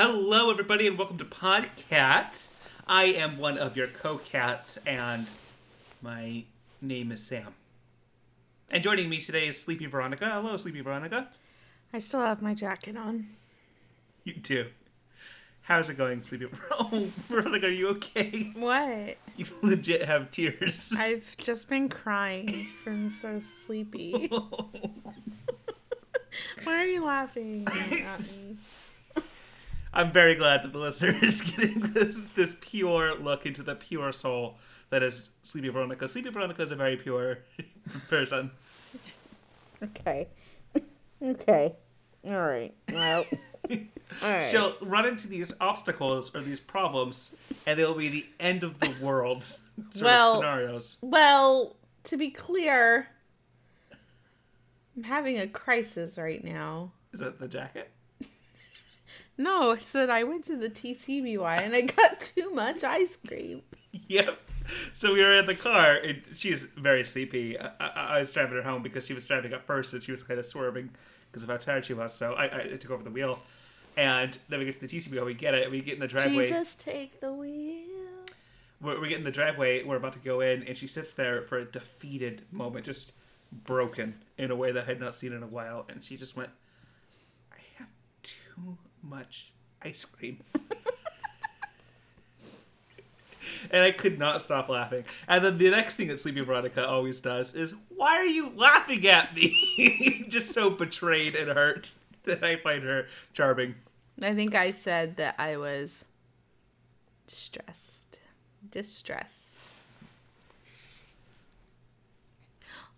Hello, everybody, and welcome to Podcat. I am one of your co-cats, and my name is Sam. And joining me today is Sleepy Veronica. Hello, Sleepy Veronica. I still have my jacket on. You too. How's it going, Sleepy? Oh, Veronica, are you okay? What? You legit have tears. I've just been crying. I'm so sleepy. Why are you laughing at me? I'm very glad that the listener is getting this this pure look into the pure soul that is Sleepy Veronica. Sleepy Veronica is a very pure person. Okay. Okay. All right. Well. All right. She'll run into these obstacles or these problems, and they'll be the end of the world sort Well- of scenarios. well, to be clear, I'm having a crisis right now. Is that the jacket? No, I said I went to the TCBY and I got too much ice cream. Yep. So we were in the car, and she's very sleepy. I, I, I was driving her home because she was driving at first, and she was kind of swerving because of how tired she was. So I, I took over the wheel, and then we get to the TCB. We get it. and We get in the driveway. Jesus, take the wheel. We're, we get in the driveway. We're about to go in, and she sits there for a defeated moment, just broken in a way that I had not seen in a while. And she just went, "I have too much ice cream." and I could not stop laughing. And then the next thing that Sleepy Veronica always does is, "Why are you laughing at me?" just so betrayed and hurt that I find her charming. I think I said that I was distressed. Distressed.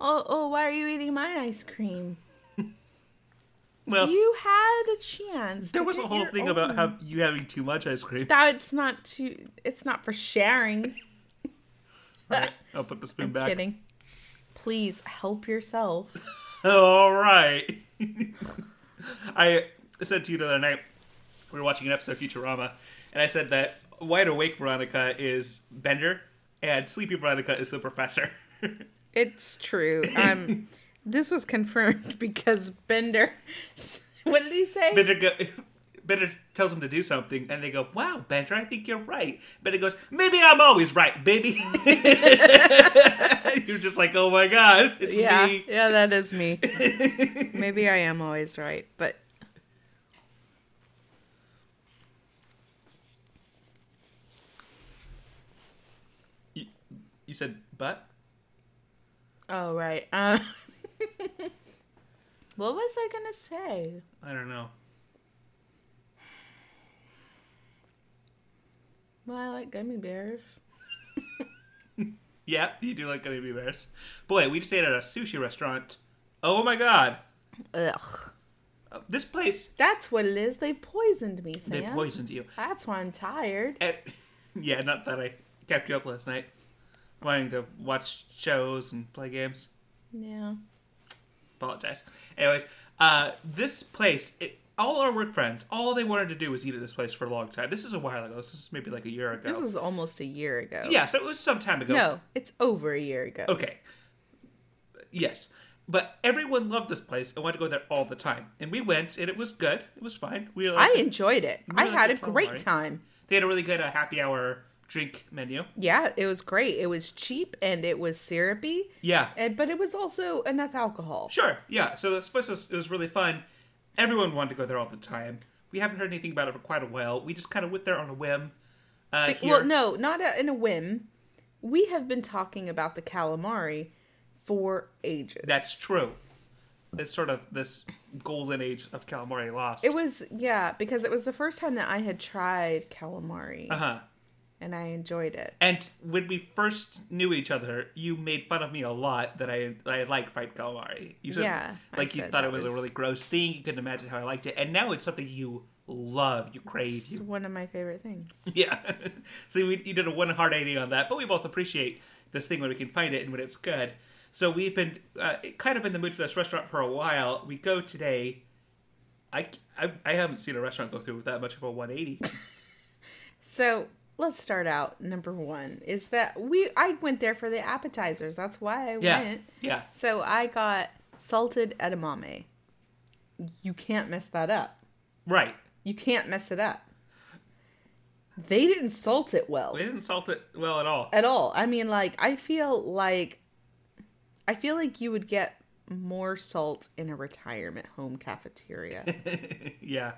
Oh, oh, why are you eating my ice cream? Well, you had a chance. there was a whole thing about how you having too much ice cream. That's not too. It's not for sharing. All right, I'll put the spoon I'm back. kidding. Please help yourself. All right. I said to you the other night, we were watching an episode of Futurama, and I said that wide awake Veronica is Bender, and sleepy Veronica is the professor. It's true. Um, this was confirmed because Bender. What did he say? Bender, go, Bender tells him to do something, and they go, "Wow, Bender, I think you're right." Bender goes, "Maybe I'm always right, baby." you're just like, "Oh my god, it's yeah, me." yeah, that is me. Maybe I am always right, but You, you said, "But." oh right. Uh, what was I gonna say? I don't know. Well, I like gummy bears. Yeah, you do like gummy bears. Boy, we just ate at a sushi restaurant. Oh my god. Ugh, Uh, This place, that's what it is. They poisoned me, Sam. they poisoned you. That's why I'm tired. And, yeah, not that I kept you up last night. Wanting to watch shows and play games. Yeah. Apologize. Anyways, uh, this place, it, all our work friends, all they wanted to do was eat at this place for a long time. This is a while ago. This is maybe like a year ago. This is almost a year ago. yeah, so it was some time ago. No, it's over a year ago. Okay. Yes. But everyone loved this place and wanted to go there all the time. And we went, and it was good. It was fine. We I liked it. enjoyed it. I had a great time. They had a really good uh, happy hour drink menu. Yeah, it was great. It was cheap and it was syrupy, Yeah. and, but it was also enough alcohol. Sure. Yeah. So this place was, it was really fun. Everyone wanted to go there all the time. We haven't heard anything about it for quite a while. We just kind of went there on a whim. Uh. Well, no, not a, in a whim. We have been talking about the calamari for ages. That's true. It's sort of this golden age of calamari lost. It was yeah, because it was the first time that I had tried calamari, Uh huh. And I enjoyed it. And when we first knew each other, you made fun of me a lot that I I like fried calamari. You said Yeah, like you thought it was, a really gross thing. You couldn't imagine how I liked it, and now it's something you love, you crave. It's You, one of my favorite things. yeah. so we, you did a one hard eighty on that, but we both appreciate this thing when we can find it and when it's good. So we've been uh, kind of in the mood for this restaurant for a while. We go today. I, I, I haven't seen a restaurant go through with that much of a 180. So let's start out. Number one is that we I went there for the appetizers. That's why I Yeah. went. Yeah. So I got salted edamame. You can't mess that up. Right. You can't mess it up. they didn't salt it well They didn't salt it well at all. at all. I mean, like I feel like I feel like you would get more salt in a retirement home cafeteria. yeah.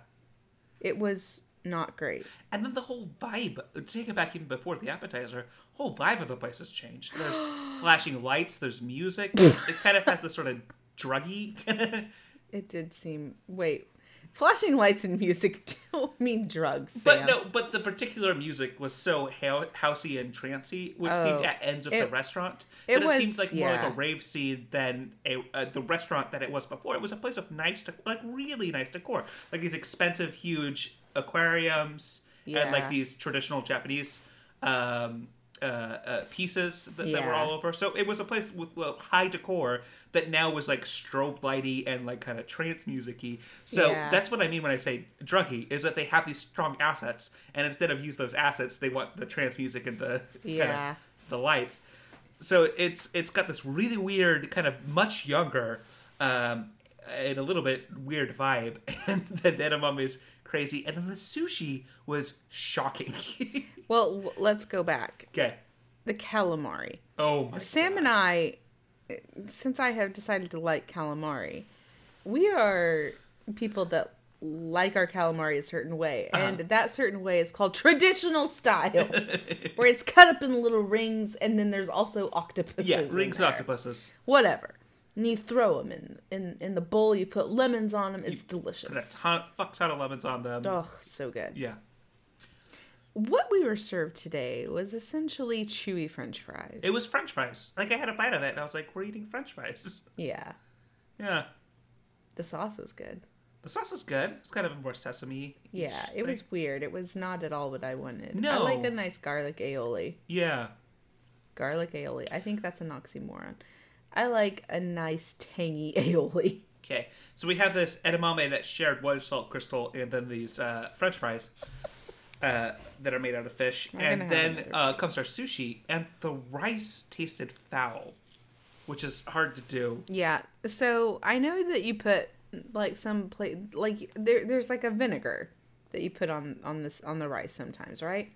it was not great. And then the whole vibe, take it back even before the appetizer, whole vibe of the place has changed. There's flashing lights, there's music. it kind of has this sort of druggy. It did seem wait. Flashing lights and music don't mean drugs. Sam. but no, but the particular music was so housey and trancy, which seemed Oh, at ends of it- the restaurant. it That it, seemed was- like more like a rave scene than a, uh, the restaurant that it was before. It was a place of nice, dec- like really nice decor, like these expensive, huge aquariums and like these traditional Japanese um, uh, uh, pieces that, that were all over. So it was a place with well, high decor that now was like strobe lighty and like kind of trance musicy. So Yeah. that's what I mean when I say druggy is that they have these strong assets, and instead of use those assets, they want the trance music and the Yeah. the lights. So it's it's got this really weird kind of much younger um, and a little bit weird vibe, and the denim is crazy, and then the sushi was shocking. well, w- let's go back. okay. The calamari. Oh my. Sam and I, since I have decided to like calamari, we are people that like our calamari a certain way, Uh-huh. and that certain way is called traditional style, where it's cut up in little rings, and then there's also octopuses. Yeah, in rings and octopuses. whatever. And you throw them in in in the bowl. You put lemons on them. It's Put a delicious. ton, fuck ton of lemons on them. Oh, so good. Yeah. What we were served today was essentially chewy French fries. It was French fries. Like I had a bite of it, and I was like, "We're eating French fries." yeah. Yeah. The sauce was good. The sauce was good. It's kind of more sesame. Yeah, it was weird. It was not at all what I wanted. No. I like a nice garlic aioli. Yeah. Garlic aioli. I think that's an oxymoron. I like a nice tangy aioli. Okay. So we have this edamame that shared one salt crystal, and then these uh, French fries uh, that are made out of fish, I'm and then uh, comes our sushi, and the rice tasted foul, which is hard to do. Yeah. So I know that you put like some plate like there there's like a vinegar that you put on on this on the rice sometimes, right?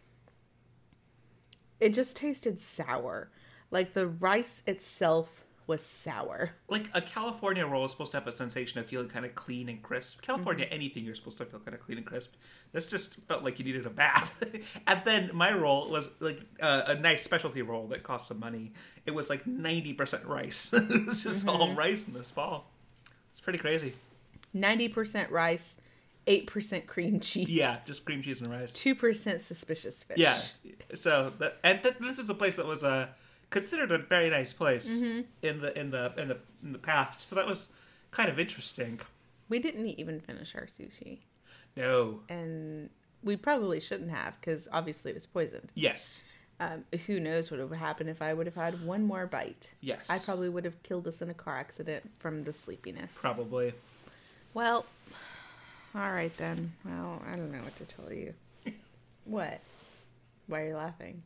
It just tasted sour. Like the rice itself was sour. Like a California roll is supposed to have a sensation of feeling kind of clean and crisp. California, Mm-hmm. anything you're supposed to feel kind of clean and crisp. This just felt like you needed a bath. and then my roll was like uh, a nice specialty roll that cost some money. It was like ninety percent rice. it was just all Mm-hmm. rice in this ball. It's pretty crazy. 90% rice, 8% cream cheese. Yeah, just cream cheese and rice. 2% suspicious fish. Yeah. So that and th- this is a place that was uh, considered a very nice place Mm-hmm. in the in the in the in the past. So that was kind of interesting. We didn't even finish our sushi. No. And we probably shouldn't have because obviously it was poisoned. Yes. Um, who knows what would happen if I would have had one more bite? Yes. I probably would have killed us in a car accident from the sleepiness. Probably. Well, all right then. Well, I don't know what to tell you. what? Why are you laughing?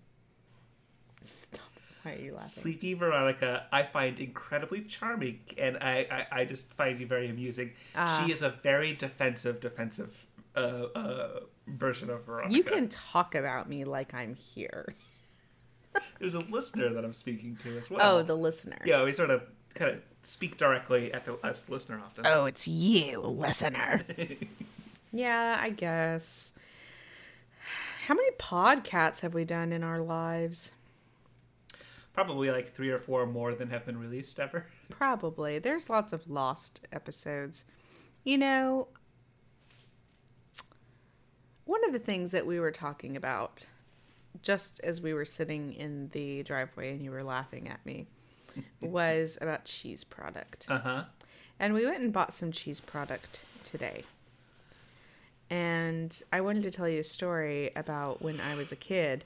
Stop. Why are you laughing? Sleepy Veronica, I find incredibly charming, and I, I, I just find you very amusing. Ah. she is a very defensive, defensive uh, uh, version of Veronica. You can talk about me like I'm here. There's a listener that I'm speaking to as well. Oh, the listener. Yeah, we sort of kind of speak directly at the listener often. Oh, it's you, listener. yeah, I guess. How many podcasts have we done in our lives? Probably like three or four more than have been released ever. Probably. There's lots of lost episodes. You know, one of the things that we were talking about just as we were sitting in the driveway and you were laughing at me was about cheese product. Uh huh. And we went and bought some cheese product today. And I wanted to tell you a story about when I was a kid.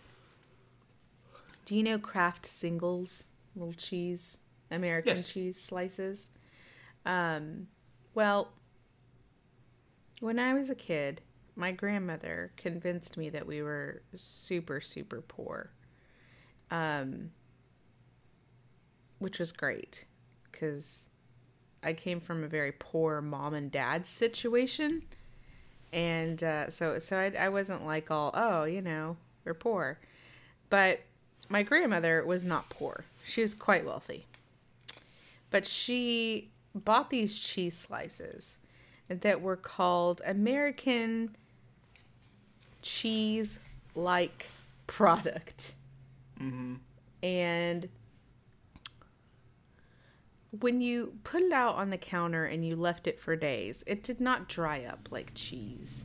Do you know Kraft Singles little cheese, American Yes. cheese slices? Um, well, when I was a kid, my grandmother convinced me that we were super, super poor. Um, which was great because I came from a very poor mom and dad situation. and uh, so so I, I wasn't like all oh you know we're poor, but my grandmother was not poor. She was quite wealthy, but she bought these cheese slices that were called American cheese like product. Mm-hmm. And when you put it out on the counter and you left it for days, it did not dry up like cheese.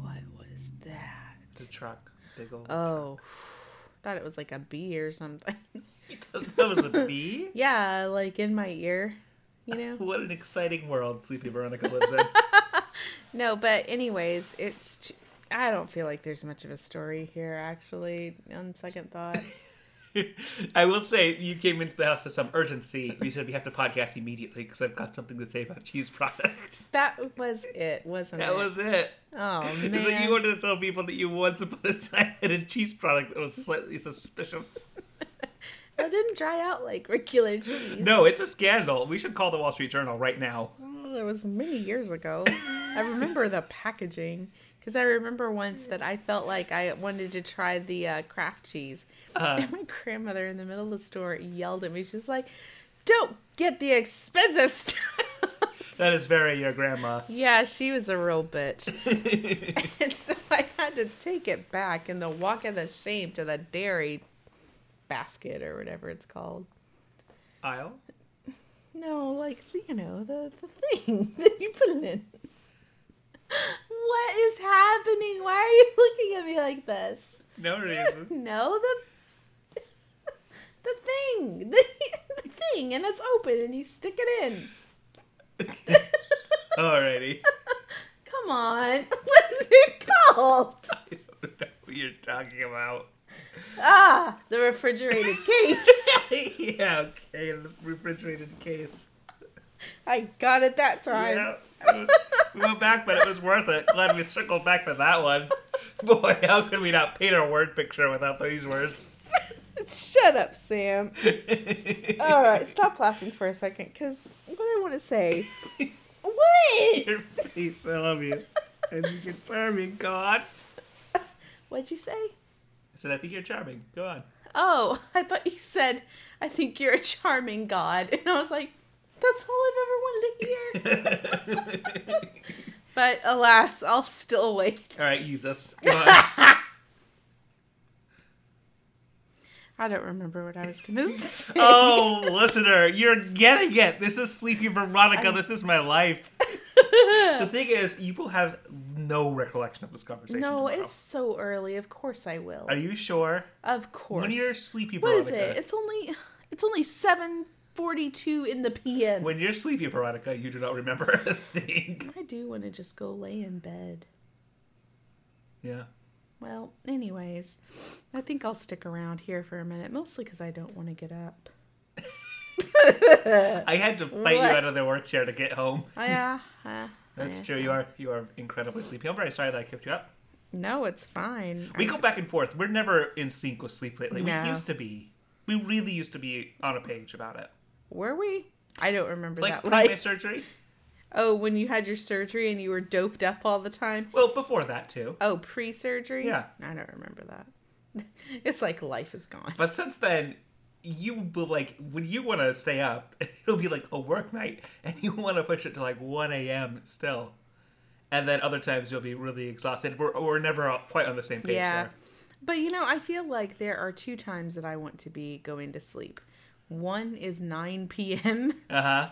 What was that? It's a truck. Big old. Oh, thought it was like a bee or something. that was a bee? yeah, like in my ear, you know? What an exciting world Sleepy Veronica lives in. No, but anyways, it's. I don't feel like there's much of a story here, actually, on second thought. I will say, you came into the house with some urgency. You said we have to podcast immediately because I've got something to say about cheese product. That was it, wasn't That it? was it. Oh, man. It's like you wanted to tell people that you once upon a time had a cheese product that was slightly suspicious. That didn't dry out like regular cheese. No, it's a scandal. We should call the Wall Street Journal right now. Oh, well, it was many years ago. I remember the packaging because I remember once that I felt like I wanted to try the uh, Kraft cheese, Uh, and my grandmother in the middle of the store yelled at me. She was like, "Don't get the expensive stuff." that is very your grandma. yeah, she was a real bitch, and so I had to take it back in the walk of the shame to the dairy basket or whatever it's called. Aisle? No, like you know the the thing that you put it in. What is happening? Why are you looking at me like this? No reason. No, the the thing, the, the thing, and it's open, and you stick it in. Alrighty. Come on, what is it called? I don't know what you're talking about. Ah, the refrigerated case. yeah, okay, the refrigerated case. I got it that time. Was- we went back, but it was worth it. Glad we circled back for that one. Boy, how could we not paint a word picture without these words? Shut up, Sam. All right, stop laughing for a second, because what I want to say. What? Your face, I love you. I think you're charming. Go on. What'd you say? I said, I think you're charming. Go on. Oh, I thought you said, I think you're a charming god. And I was like, that's all I've ever wanted to hear. but alas, I'll still wait. All right, use us. I don't remember what I was going to say. oh, listener, you're getting it. This is Sleepy Veronica. I- This is my life. the thing is, you will have no recollection of this conversation. no, tomorrow. it's so early. Of course I will. Are you sure? Of course. When you're sleepy, what is Veronica. it? It's only it's only 7:42 in the PM. When you're sleepy, Veronica, you do not remember a thing. I do want to just go lay in bed. Yeah. Well, anyways, I think I'll stick around here for a minute, mostly because I don't want to get up. I had to fight you out of the work chair to get home. Oh, yeah, uh, That's true. You are you are incredibly sleepy. I'm very sorry that I kept you up. No, it's fine. We I go ju- back and forth. We're never in sync with sleep lately. No. We used to be. We really used to be on a page about it. Were we? I don't remember Like that. pre my surgery. oh, when you had your surgery and you were doped up all the time. Well, before that too. Oh, pre-surgery. Yeah. I don't remember that. it's like life is gone. But since then, you will like when you want to stay up, it'll be like a work night, and you want to push it to like one a.m. still. And then other times you'll be really exhausted. We're, we're never quite on the same page Yeah. there. But you know, I feel like there are two times that I want to be going to sleep. One is 9 p.m. Uh huh.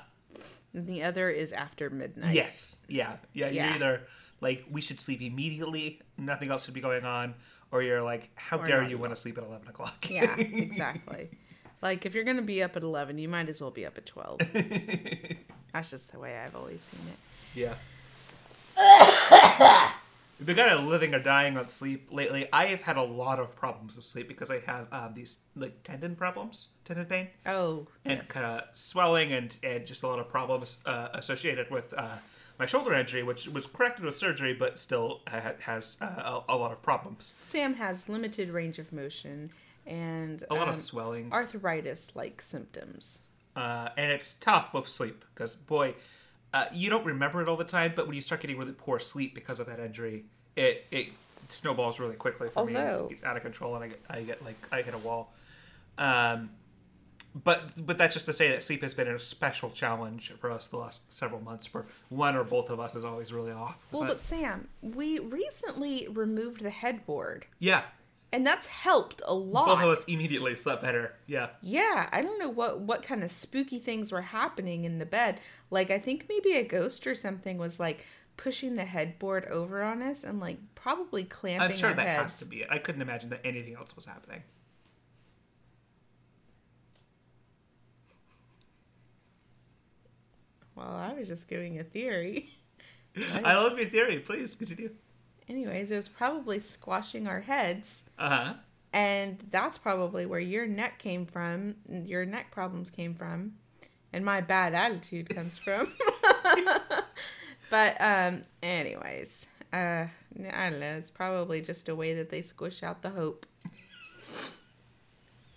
and the other is after midnight. Yes. Yeah. Yeah. You're either like we should sleep immediately, nothing else should be going on, or you're like, how Or dare you want to sleep at eleven o'clock? Yeah, exactly. like if you're going to be up at 11, you might as well be up at 12. That's just the way I've always seen it. Yeah. We've been kind of living or dying on sleep lately. I have had a lot of problems with sleep because I have um, these like tendon problems, tendon pain, Oh, and yes. kind of swelling and, and just a lot of problems uh, associated with uh, my shoulder injury, which was corrected with surgery, but still ha- has uh, a, a lot of problems. Sam has limited range of motion and A lot um, of swelling. arthritis like symptoms. uh, and it's tough with sleep because boy, uh, you don't remember it all the time, but when you start getting really poor sleep because of that injury, it it snowballs really quickly for me. It gets out of control, and I get I get like I hit a wall. Um, but but that's just to say that sleep has been a special challenge for us the last several months, where one or both of us is always really off. Well, but Sam, we recently removed the headboard, yeah, and that's helped a lot. both of us immediately slept better. Yeah. Yeah, I don't know what what kind of spooky things were happening in the bed. Like I think maybe a ghost or something was like pushing the headboard over on us and like probably clamping I'm sure that heads. has to be it. I couldn't imagine that anything else was happening. Well, I was just giving a theory. I love your theory. Please continue. Anyways, it was probably squashing our heads, Uh huh. and that's probably where your neck came from. Your neck problems came from, and my bad attitude comes from. but um, anyways, uh, I don't know. It's probably just a way that they squish out the hope.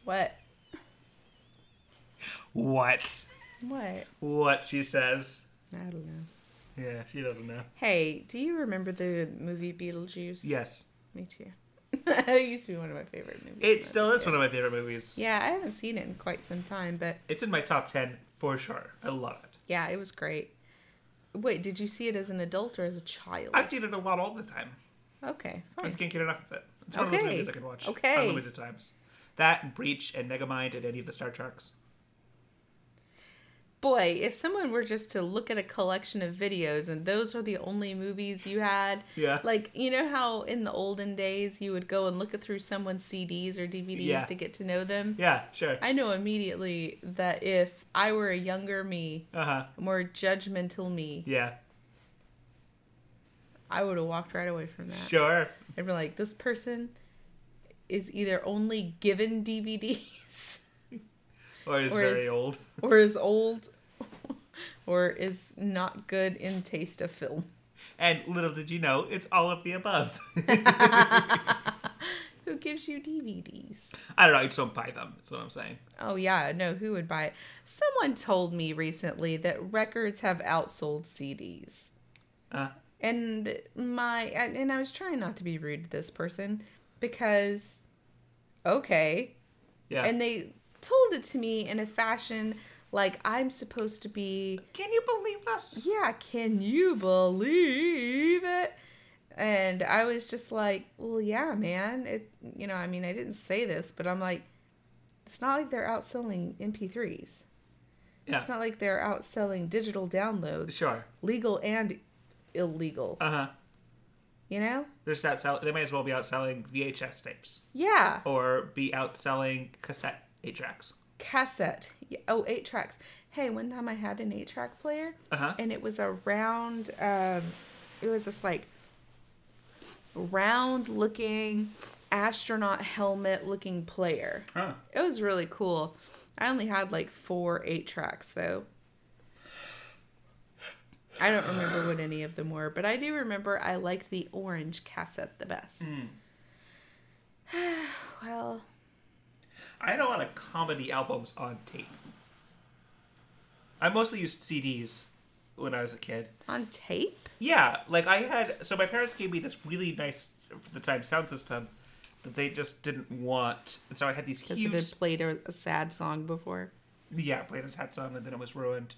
What? What? What? What she says. I don't know. Yeah, she doesn't know. Hey, do you remember the movie Beetlejuice? Yes, Me too. it used to be one of my favorite movies. it still is one of my favorite movies. Yeah, I haven't seen it in quite some time, but It's in my top ten for sure. I love it. yeah, it was great. Wait, did you see it as an adult or as a child? I've seen it a lot all the time. Okay, I fine. just can't get enough of it. It's one of those Okay. movies I can watch Okay. unlimited times. That and Breach and Megamind and any of the Star Treks. Boy, if someone were just to look at a collection of videos and those are the only movies you had, Yeah. like you know how in the olden days you would go and look through someone's CDs or DVDs Yeah. to get to know them. Yeah, sure. I know immediately that if I were a younger me, Uh huh. more judgmental me, Yeah, I would have walked right away from that. sure. I'd be like, this person is either only given DVDs Or is Or very is- old. or is old or is not good in taste of film. And little did you know, it's all of the above. Who gives you DVDs? I don't know. I just don't buy them. That's what I'm saying. Oh yeah, no, who would buy it? Someone told me recently that records have outsold CDs. Uh, And my and I was trying not to be rude to this person because okay, yeah. and they told it to me in a fashion like I'm supposed to be Can you believe us? yeah, can you believe it? And I was just like, well, yeah, man. It, you know, I mean, I didn't say this, but I'm like, it's not like they're outselling MP3s. Yeah. It's not like they're outselling digital downloads, Sure. legal and illegal. Uh huh. You know? There's that sell. They might as well be outselling VHS tapes Yeah. or be outselling cassette eight tracks. Cassette. Oh, eight tracks. Hey, one time I had an eight track player, Uh huh. and it was a round. Um, it was this like round looking astronaut helmet looking player. Huh. It was really cool. I only had like four eight tracks though. I don't remember what any of them were, but I do remember I liked the orange cassette the best. well, I had a lot of comedy albums on tape. I mostly used CDs when I was a kid. on tape? Yeah, like I had. So my parents gave me this really nice, for the time, sound system that they just didn't want, and so I had these Because huge. it had played a, a sad song before. Yeah, played a sad song, and then it was ruined,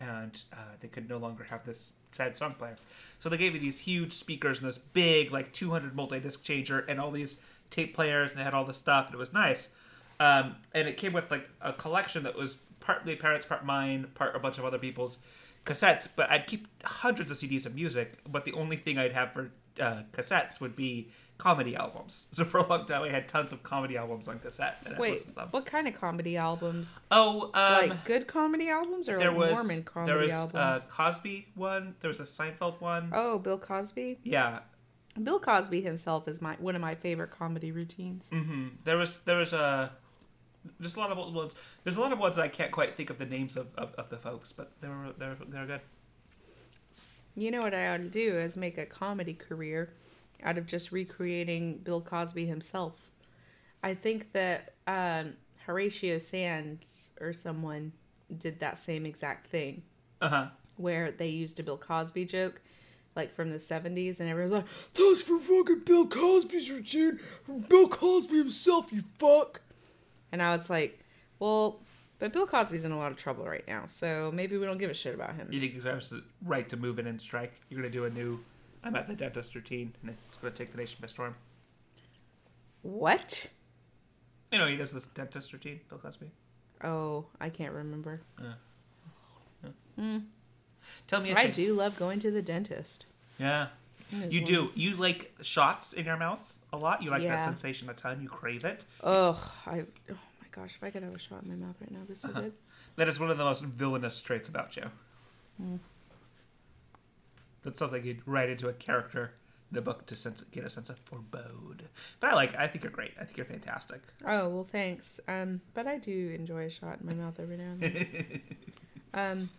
and uh, they could no longer have this sad song player. So they gave me these huge speakers and this big, like 200 multi-disc changer, and all these tape players, and they had all this stuff, and it was nice. Um, and it came with like a collection that was partly parents, part mine, part a bunch of other people's cassettes. But I'd keep hundreds of CDs of music, but the only thing I'd have for uh, cassettes would be comedy albums. So for a long time, I had tons of comedy albums on cassette. Wait, what kind of comedy albums? Oh, um, like good comedy albums or there like was Mormon comedy there was albums? a Cosby one. There was a Seinfeld one. oh, Bill Cosby. Yeah. Bill Cosby himself is my one of my favorite comedy routines. hmm There was there was a there's a lot of old ones. There's a lot of ones I can't quite think of the names of, of, of the folks, but they were they're they're good. You know what I ought to do is make a comedy career out of just recreating Bill Cosby himself. I think that um, Horatio Sanz or someone did that same exact thing. Uh huh. where they used a Bill Cosby joke, like from the 70s, and everyone's like, That's from fucking Bill Cosby's routine. From Bill Cosby himself, you fuck. And I was like, Well, but Bill Cosby's in a lot of trouble right now, so maybe we don't give a shit about him. You think he has the right to move in and strike? You're gonna do a new I'm at the dentist routine, and it's gonna take the nation by storm. What? You know, he does this dentist routine, Bill Cosby. Oh, I can't remember. Hmm. Tell me, I thing. do love going to the dentist. Yeah, you one- do. You like shots in your mouth a lot. You like that sensation a ton. You crave it. Ugh, I. Oh my gosh, if I could have a shot in my mouth right now, it'd so Uh-huh. good. That is one of the most villainous traits about you. Hmm. That's something you'd write into a character in a book to sense, get a sense of forebode. But I like. I think you're great. I think you're fantastic. Oh well, thanks. Um, but I do enjoy a shot in my mouth every now and then. um,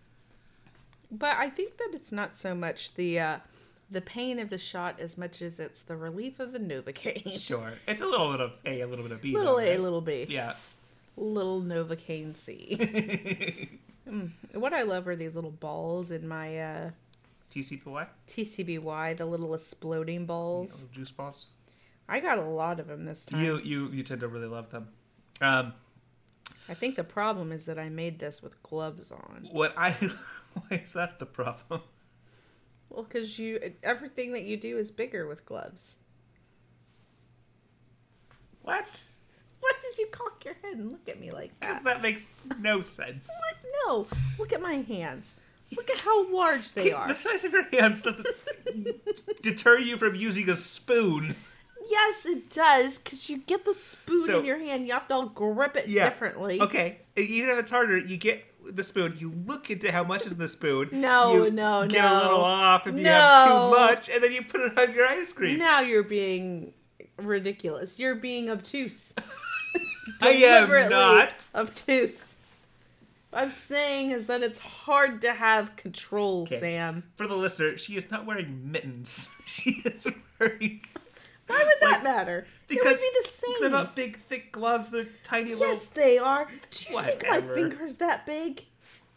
but I think that it's not so much the uh, the pain of the shot as much as it's the relief of the novocaine. Sure, it's a little bit of A, a little bit of B. little though, A, right? little B, Yeah. little novocaine C. Mm. What I love are these little balls in my uh, TCPY. TCBY, the little exploding balls. Little juice balls. I got a lot of them this time. You you you tend to really love them. Um, I think the problem is that I made this with gloves on. what I why is that the problem? Well, because you everything that you do is bigger with gloves. What? Why did you cock your head and look at me like that? That makes no sense. What? No. Look at my hands. Look at how large they are. The size of your hands doesn't deter you from using a spoon. Yes, it does. Because you get the spoon So- in your hand, you have to all grip it Yeah. differently. Okay, even if it's harder, you get the spoon. You look into how much is in the spoon. No, you no, get no. a little off if you have too much, and then you put it on your ice cream. Now you're being ridiculous. You're being obtuse. I am not. obtuse. I'm saying is that it's hard to have control, Okay. Sam. For the listener, she is not wearing mittens. She is wearing Why would that Like, matter? it because would be the same. they're not big, thick gloves. They're tiny yes, little. Yes, they are. Do you think my Whatever. finger's that big?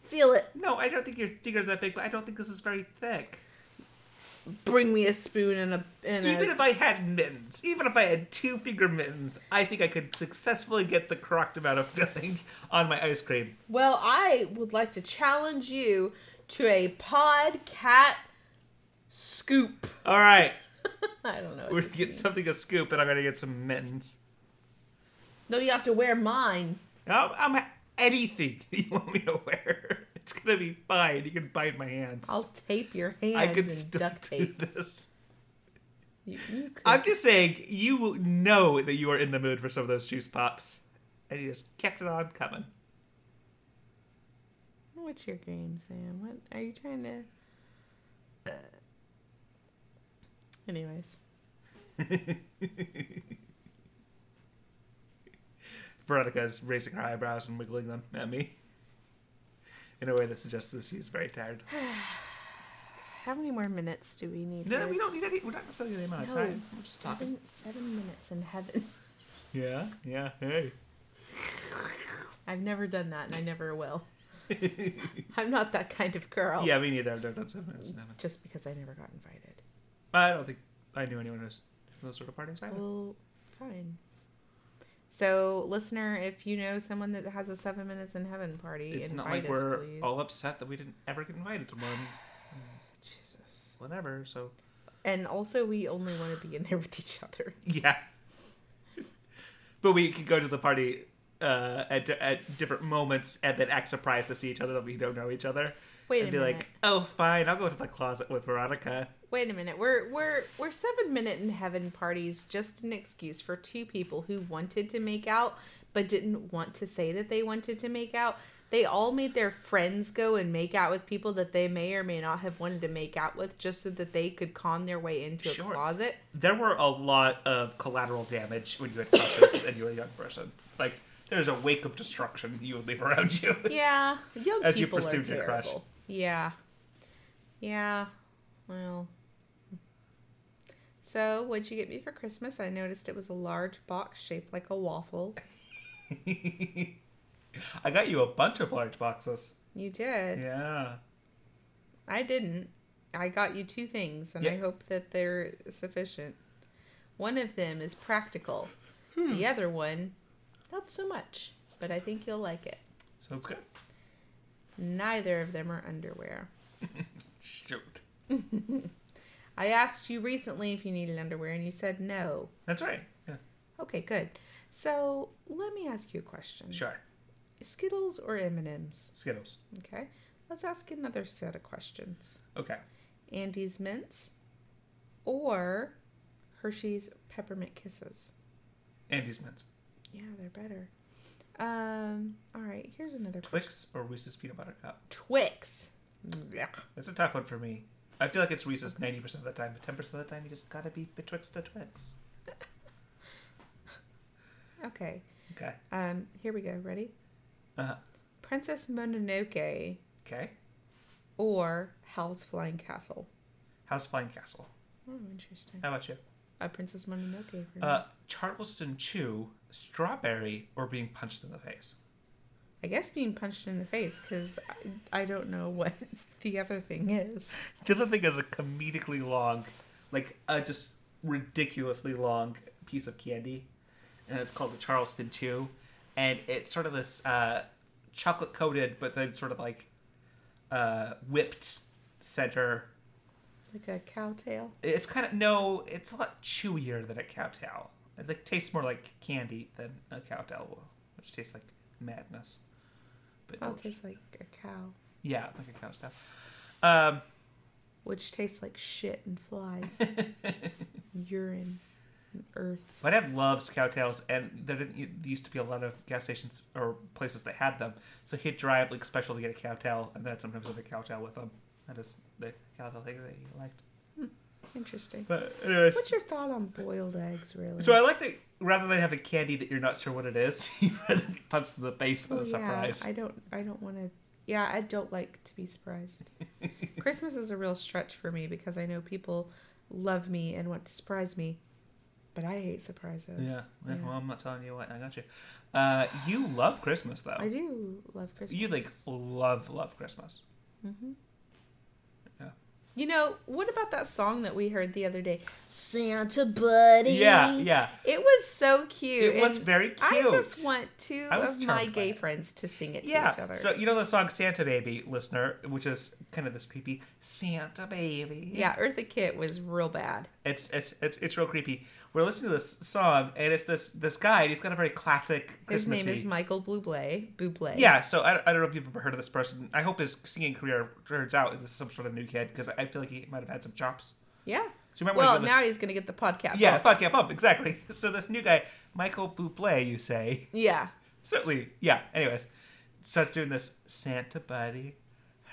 Feel it. No, I don't think your finger's that big, but I don't think this is very thick. Bring me a spoon and a and Even a. if I had mittens, even if I had two finger mittens, I think I could successfully get the correct amount of filling on my ice cream. Well, I would like to challenge you to a pod cat scoop. All right, I don't know. we're gonna get means. something a scoop, and I'm gonna get some mittens. No, you have to wear mine. I'm, I'm anything you want me to wear. It's gonna be fine. You can bite my hands. I'll tape your hands I could still duct do tape. this. You, you could. I'm just saying, you know that you are in the mood for some of those juice pops, and you just kept it on coming. What's your game, Sam? What are you trying to? Uh, Anyways, Veronica's raising her eyebrows and wiggling them at me in a way that suggests that she's very tired. how many more minutes do we need? No, here? we don't need any. We're not filling any amount of time. We're just talking. seven, seven minutes in heaven. Yeah, yeah. Hey. I've never done that, and I never will. I'm not that kind of girl. Yeah, me neither. I've done that seven minutes. Never. Just because I never got invited. I don't think I knew anyone who's from those sort of parties either. Well, fine. So, listener, if you know someone that has a seven minutes in heaven party, It's invite not like us, we're please. all upset that we didn't ever get invited to one. Jesus. Whatever. So And also, we only want to be in there with each other. yeah. but we could go to the party uh, at at different moments and then act surprised to see each other that we don't know each other. Wait and be minute. like, oh, fine, I'll go to the closet with Veronica. Wait a minute. We're we're we're seven minute in heaven parties just an excuse for two people who wanted to make out but didn't want to say that they wanted to make out. They all made their friends go and make out with people that they may or may not have wanted to make out with just so that they could con their way into Sure. a closet. There were a lot of collateral damage when you had crushes and you were a young person. Like, there's a wake of destruction you would leave around you. Yeah, young As you people are pursued your terrible. crush. Yeah, yeah. Well, so what'd you get me for Christmas? I noticed it was a large box shaped like a waffle. I got you a bunch of large boxes. You did. Yeah. I didn't. I got you two things, and I hope that they're sufficient. One of them is practical. Hmm. The other one, not so much, but I think you'll like it. Sounds good. Neither of them are underwear. Shoot. I asked you recently if you needed underwear, and you said no. That's right. Yeah. Okay, good. So let me ask you a question: Sure. Skittles or M and M's? Skittles. Okay. Let's ask another set of questions: Okay. Andy's mints or Hershey's peppermint kisses? Andy's mints. Yeah, they're better. Um. All right. Here's another question. Twix or Reese's peanut butter cup. Twix. Yuck. It's a tough one for me. I feel like it's Reese's ninety percent of the time, but ten percent of the time you just gotta be betwixt the Twix. Okay. Okay. Um. Here we go. Ready? Uh-huh. Princess Mononoke Okay. or Howl's Flying Castle. House Flying Castle. Oh, interesting. How about you? A Princess Mononoke. Uh, Charleston Chew, strawberry, or being punched in the face. I guess being punched in the face because I, I don't know what the other thing is. The other thing is a comedically long, like a just ridiculously long piece of candy, and it's called the Charleston Chew, and it's sort of this uh, chocolate coated, but then sort of like uh, whipped center. Like a cow tail. It's kind of no, it's a lot chewier than a cow tail. It like, tastes more like candy than a cow tail will, which tastes like madness. But it tastes like a cow. Yeah, like a cow stuff. Um, Which tastes like shit and flies. Urine. And earth. My dad loves cowtails, and there didn't there used to be a lot of gas stations or places that had them. So he'd drive like special to get a cowtail, and then sometimes have a cowtail with him. That is the cowtail thing that he liked. Interesting. But anyways, What's your thought on boiled eggs, really? so I like that rather than having candy that you're not sure what it is, you rather get punched in the face with Oh, a surprise. I don't. I don't want to. Yeah, I don't like to be surprised. Christmas is a real stretch for me because I know people love me and want to surprise me, but I hate surprises. yeah. Yeah. Well, I'm not telling you what. I got you. Uh, you love Christmas though. I do love Christmas. You like love love Christmas. hmm Yeah. You know what about that song that we heard the other day, Santa Buddy? Yeah, yeah. It was so cute. It was very cute. I just want two I was of my gay friends to sing it to Yeah. each other. So you know the song Santa Baby, listener, which is kind of this creepy Santa Baby. yeah, Eartha Kitt was real bad. It's it's it's it's real creepy. We're listening to this song and it's this this guy and he's got a very classic His name is Michael Bublé. Bublé. yeah, so I, I don't know if you've ever heard of this person. I hope his singing career turns out as some sort of new kid because I feel like he might have had some chops. Yeah. So you might Well, want to now he's gonna get the podcast. yeah, off. fuck yeah, bump exactly. So this new guy, Michael Bublé, you say? Yeah. Certainly, yeah. Anyways, starts doing this Santa buddy,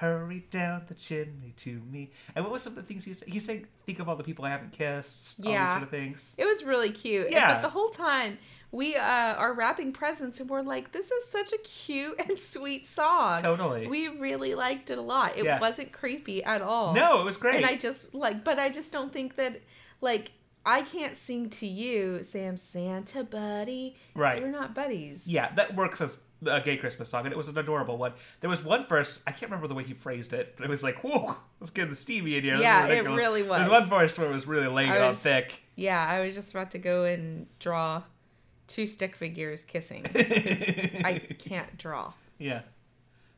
hurry down the chimney to me. And what was some of the things he said? He said, "Think of all the people I haven't kissed." yeah. All these sort of things. It was really cute. Yeah. But the whole time we uh, are wrapping presents and we're like, this is such a cute and sweet song. Totally. We really liked it a lot. It Yeah. wasn't creepy at all. No, it was great. And I just like, but I just don't think that, like, I can't sing to you, Sam Santa buddy. Right. We're not buddies. yeah, that works as a gay Christmas song, and it was an adorable one. There was one verse I can't remember the way he phrased it, but it was like, "Whoa, let's get the steamy in here." Yeah, it ridiculous." really There's one verse where it was really laying I it on thick. Yeah, I was just about to go and draw two stick figures kissing. I can't draw. Yeah.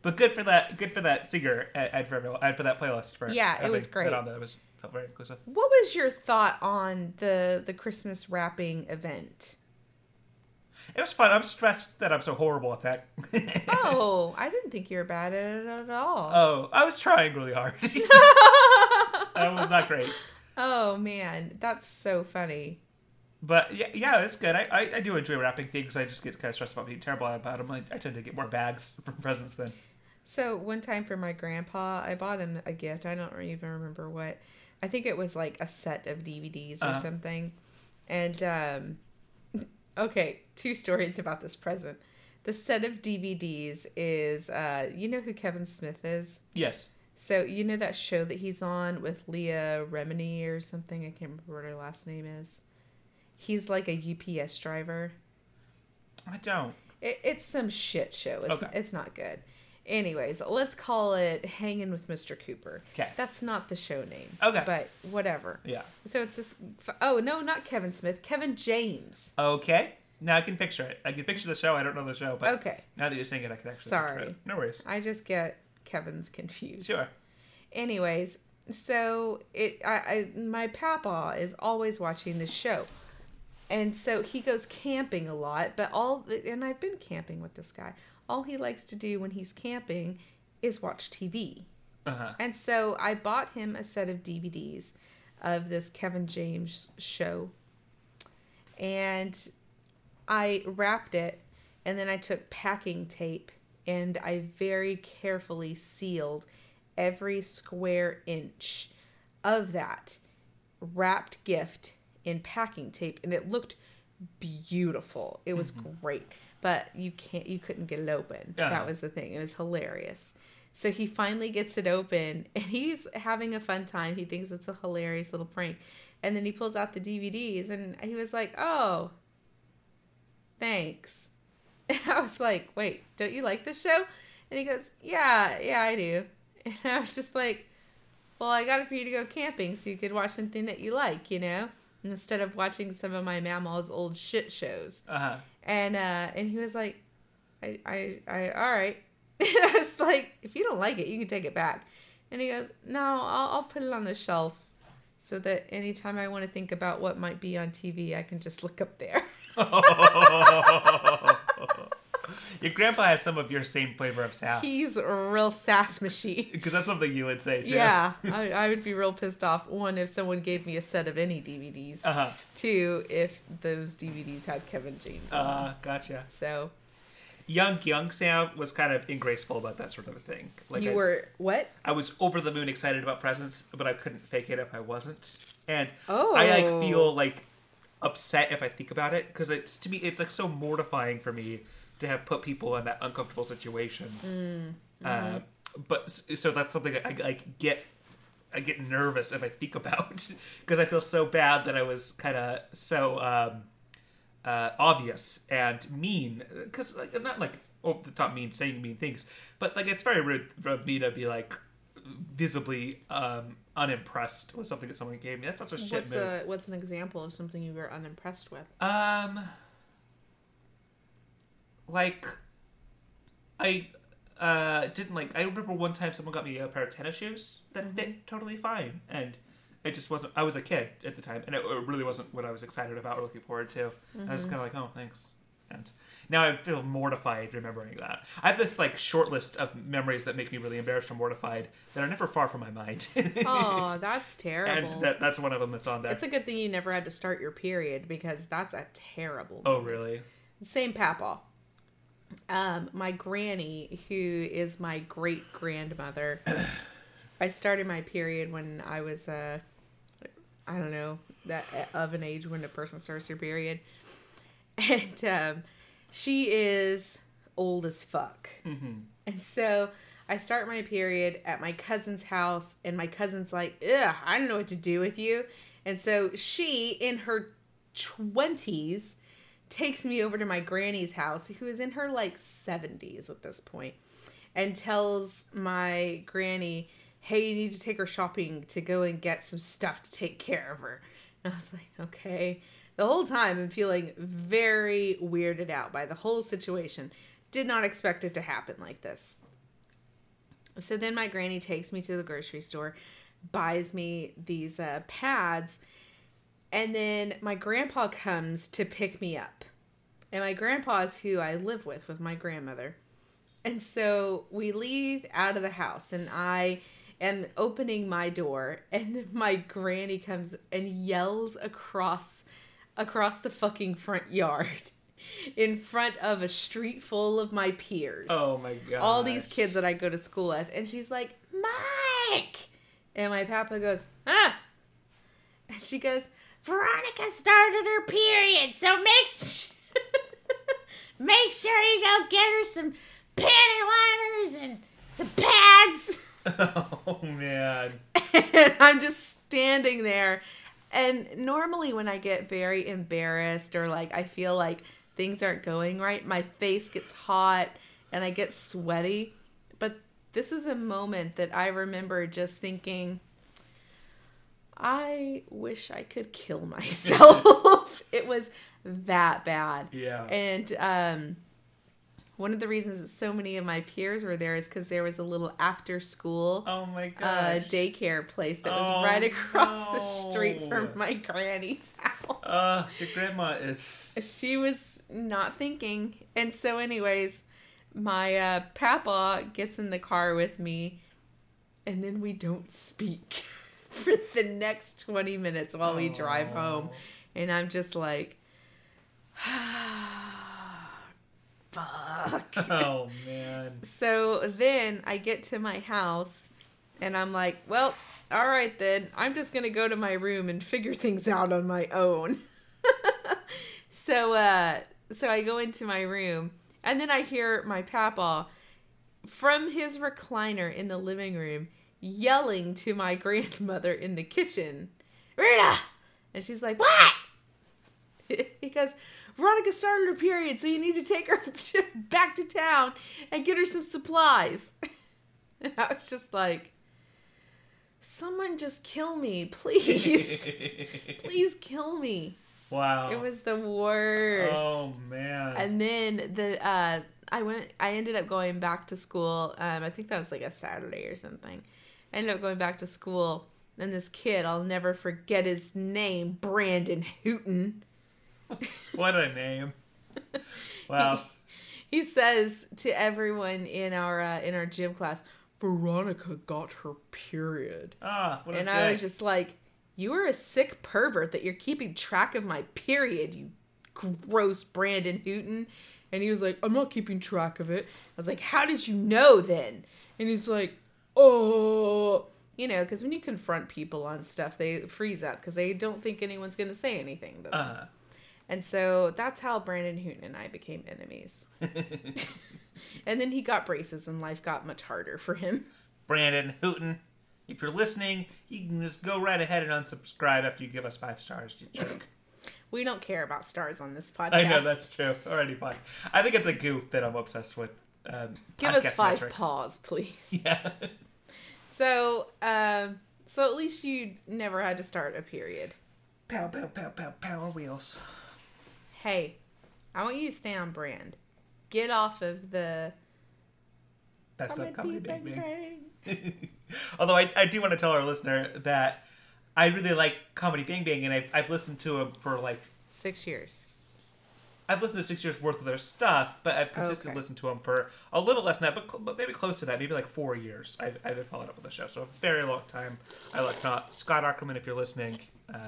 But good for that. Good for that singer and for and for that playlist. For Yeah, it was great. that On there. It was felt very inclusive. What was your thought on the the Christmas wrapping event? It was fun. I'm stressed that I'm so horrible at that. Oh, I didn't think you were bad at it at all. oh, I was trying really hard. that was not great. oh man, that's so funny. But yeah, yeah, it's good. I, I, I do enjoy wrapping things. I just get kind of stressed about being terrible about them. I, I tend to get more bags for presents than. So one time for my grandpa, I bought him a gift. I don't even remember what. I think it was like a set of DVDs or Uh-huh. something. And um okay, two stories about this present. The set of DVDs is uh you know who Kevin Smith is? Yes. So you know that show that he's on with Leah Remini or something? I can't remember what her last name is. He's like a UPS driver. I don't. It, it's some shit show. It's Okay. it's not good. Anyways, let's call it Hanging with Mr. Cooper. Okay. That's not the show name. Okay. But whatever. Yeah. So it's this. Oh no, not Kevin Smith. Kevin James. Okay. Now I can picture it. I can picture the show. I don't know the show, but Okay. now that you're saying it, I can actually Sorry. it. No worries. I just get Kevin's confused. Sure. Anyways, so it I, I my papa is always watching this show. And so he goes camping a lot, but all and I've been camping with this guy. All he likes to do when he's camping is watch TV. Uh-huh. And so I bought him a set of DVDs of this Kevin James show. And I wrapped it and then I took packing tape and I very carefully sealed every square inch of that wrapped gift in packing tape and it looked beautiful. It was great. But you can't you couldn't get it open. Yeah. That was the thing. It was hilarious. So he finally gets it open and he's having a fun time. He thinks it's a hilarious little prank. And then he pulls out the DVDs and he was like, "Oh, thanks." And I was like, "Wait, don't you like this show?" And he goes, "Yeah, yeah, I do." And I was just like, "Well, I got it for you to go camping so you could watch something that you like, you know, instead of watching some of my mammal's old shit shows." Uh-huh. And uh, and he was like, "I, I, I, all right." And I was like, "If you don't like it, you can take it back." And he goes, "No, I'll, I'll put it on the shelf." So that anytime I want to think about what might be on TV, I can just look up there. Your grandpa has some of your same flavor of sass. He's a real sass machine. because that's something you would say too. Yeah, I, I would be real pissed off. One, if someone gave me a set of any DVDs. Uh-huh. Two, if those DVDs had Kevin James. on. Uh, gotcha. so Young young Sam was kind of ingraceful about that sort of a thing. Like you I, were what? I was over the moon excited about presents, but I couldn't fake it if I wasn't. And Oh. I like feel like upset if I think about it because it's to me it's like so mortifying for me to have put people in that uncomfortable situation. Mm, Uh, mm-hmm. but so that's something I, get. I get nervous if I think about because I feel so bad that I was kind of so um, uh, obvious and mean because like not like over the top mean saying mean things, but like it's very rude of me to be like visibly um, unimpressed with something that someone gave me. That's such a shit What's move. a what's an example of something you were unimpressed with? Um, like, I uh didn't like. I remember one time someone got me a pair of tennis shoes that Mm-hmm. fit totally fine, and it just wasn't. I was a kid at the time, and it, it really wasn't what I was excited about or looking forward to. I Mm-hmm. was kind of like, oh, thanks. And now I feel mortified remembering that. I have this like short list of memories that make me really embarrassed or mortified that are never far from my mind. Oh, that's terrible. and that, that's one of them that's on there. it's a good thing you never had to start your period because that's a terrible. oh, really? Same papa. Um, my granny, who is my great grandmother, I started my period when I was, uh, I don't know, that of an age when a person starts their period, and um, she is old as fuck, Mm-hmm. and so I start my period at my cousin's house, and my cousin's like, "Ugh, I don't know what to do with you," and so she, in her twenties takes me over to my granny's house, who is in her like 70s at this point, and tells my granny, Hey, you need to take her shopping to go and get some stuff to take care of her. And I was like, Okay. The whole time I'm feeling very weirded out by the whole situation. Did not expect it to happen like this. So then my granny takes me to the grocery store, buys me these uh, pads, and then my grandpa comes to pick me up. And my grandpa is who I live with, with my grandmother. And so we leave out of the house, and I am opening my door, and my granny comes and yells across across the fucking front yard in front of a street full of my peers Oh my god! all these kids that I go to school with, and she's like, Mike! And my papa goes, ah! And she goes, Veronica started her period, so make sh- make sure you go get her some panty liners and some pads. oh man. and I'm just standing there. And normally, when I get very embarrassed or like I feel like things aren't going right, my face gets hot and I get sweaty. but this is a moment that I remember just thinking, I wish I could kill myself. it was that bad. Yeah. And um, one of the reasons that so many of my peers were there is because there was a little after school Oh my uh, daycare place that was Oh, right across the street from my granny's house. Uh, your grandma is. she was not thinking. And so, anyways, my uh, papa gets in the car with me, and then we don't speak for the next 20 minutes while we drive home. Oh. And I'm just like, fuck. Oh man. So then I get to my house and I'm like, well, all right then. I'm just going to go to my room and figure things out on my own. so uh so I go into my room and then I hear my papa from his recliner in the living room yelling to my grandmother in the kitchen. Rita! And she's like, "What?" he goes, Veronica started her period, so you need to take her back to town and get her some supplies. And I was just like, someone just kill me, please. please kill me. wow. It was the worst. Oh man. And then the uh I went I ended up going back to school. Um I think that was like a Saturday or something. I ended up going back to school and this kid, I'll never forget his name, Brandon Hooten. what a name. Wow. He says to everyone in our uh, in our gym class, Veronica got her period. Ah, what and. I was just like, "You are a sick pervert that you're keeping track of my period, you gross Brandon Hooten." And he was like, "I'm not keeping track of it." I was like, "How did you know then?" And he's like, "Oh." You know, because when you confront people on stuff, they freeze up because they don't think anyone's going to say anything to them. Uh, And so that's how Brandon Hooten and I became enemies. and then he got braces, and life got much harder for him. Brandon Hooten, if you're listening, you can just go right ahead and unsubscribe after you give us five stars, you jerk. We don't care about stars on this podcast. I know that's true. Already fine. I think it's a goof that I'm obsessed with. Um, Give us five metrics. paws, please. Yeah. So, um, so at least you never had to start a period. pow pow pow pow power wheels. Hey, I want you to stay on brand. Get off of the That's not comedy bang bang. bang. Although I, I do want to tell our listener that I really like Comedy Bang Bang, and I've, I've listened to them for like Six years. I've listened to six years worth of their stuff, but I've consistently Okay. listened to them for a little less than that, but, cl- but maybe close to that, maybe like four years. I've, I've been followed up with the show, so a very long time. I like not Scott Aukerman, if you're listening, uh,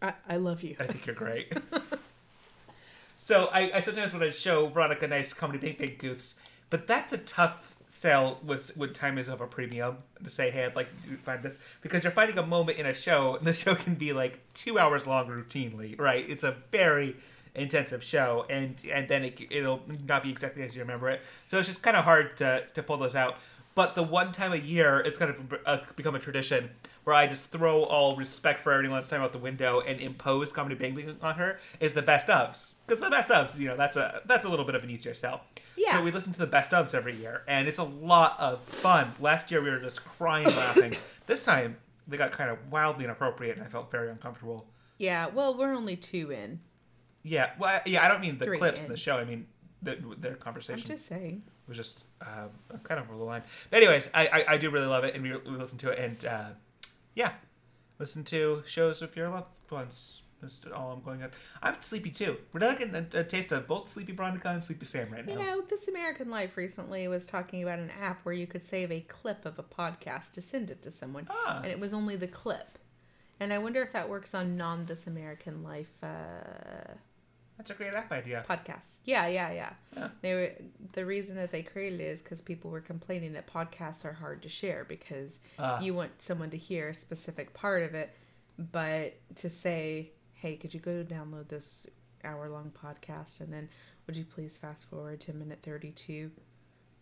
I, I love you. I think you're great. so I, I sometimes when I show Veronica nice comedy bang bang goofs, but that's a tough sell with when time is of a premium to say, hey, I'd like to find this because you're finding a moment in a show, and the show can be like two hours long routinely, right? It's a very intensive show, and and then it, it'll not be exactly as you remember it. So it's just kind of hard to to pull those out. But the one time a year, it's kind of uh, become a tradition where I just throw all respect for everyone's time out the window and impose comedy bang bang on her is the best ofs because the best ofs, you know, that's a that's a little bit of an easier sell. Yeah. So we listen to the best ofs every year, and it's a lot of fun. Last year we were just crying laughing. This time they got kind of wildly inappropriate, and I felt very uncomfortable. Yeah, well, we're only two in. Yeah, well, yeah, I don't mean the Three clips in the show. I mean the, their I'm conversation just saying. was just um, kind of over the line. But anyways, I, I, I do really love it, and we, we listen to it, and uh, yeah, listen to shows with your loved ones. That's all I'm going at. I'm sleepy too. We're not getting a, a taste of both Sleepy Veronica and Sleepy Sam right now. You know, This American Life recently was talking about an app where you could save a clip of a podcast to send it to someone, Ah. and it was only the clip. And I wonder if that works on non This American Life uh, That's a great app idea. podcasts. Yeah, yeah, yeah. Yeah. They were the reason that they created it is because people were complaining that podcasts are hard to share because Ah. you want someone to hear a specific part of it, but to say, "Hey, could you go download this hour-long podcast and then would you please fast forward to minute thirty-two,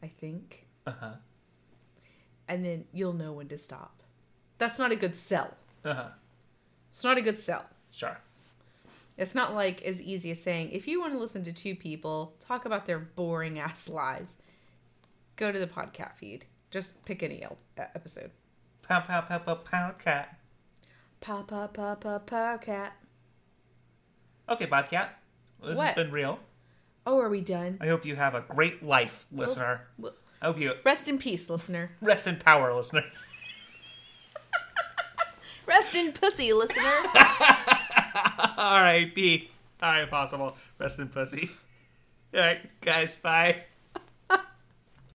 I think, Uh huh. and then you'll know when to stop." That's not a good sell. Uh huh. It's not a good sell. Sure. It's not like as easy as saying, if you want to listen to two people talk about their boring ass lives, go to the podcast feed. Just pick any el- episode. Pow pow pow pow pow cat. Pa pa pa pa pa cat. Okay, Podcat. This has been real. Oh, are we done? I hope you have a great life, listener. Well, I hope you Rest in peace, listener. rest in power, listener. Rest in pussy, listener. B. All right, possible. Rest in pussy. All right, guys. Bye.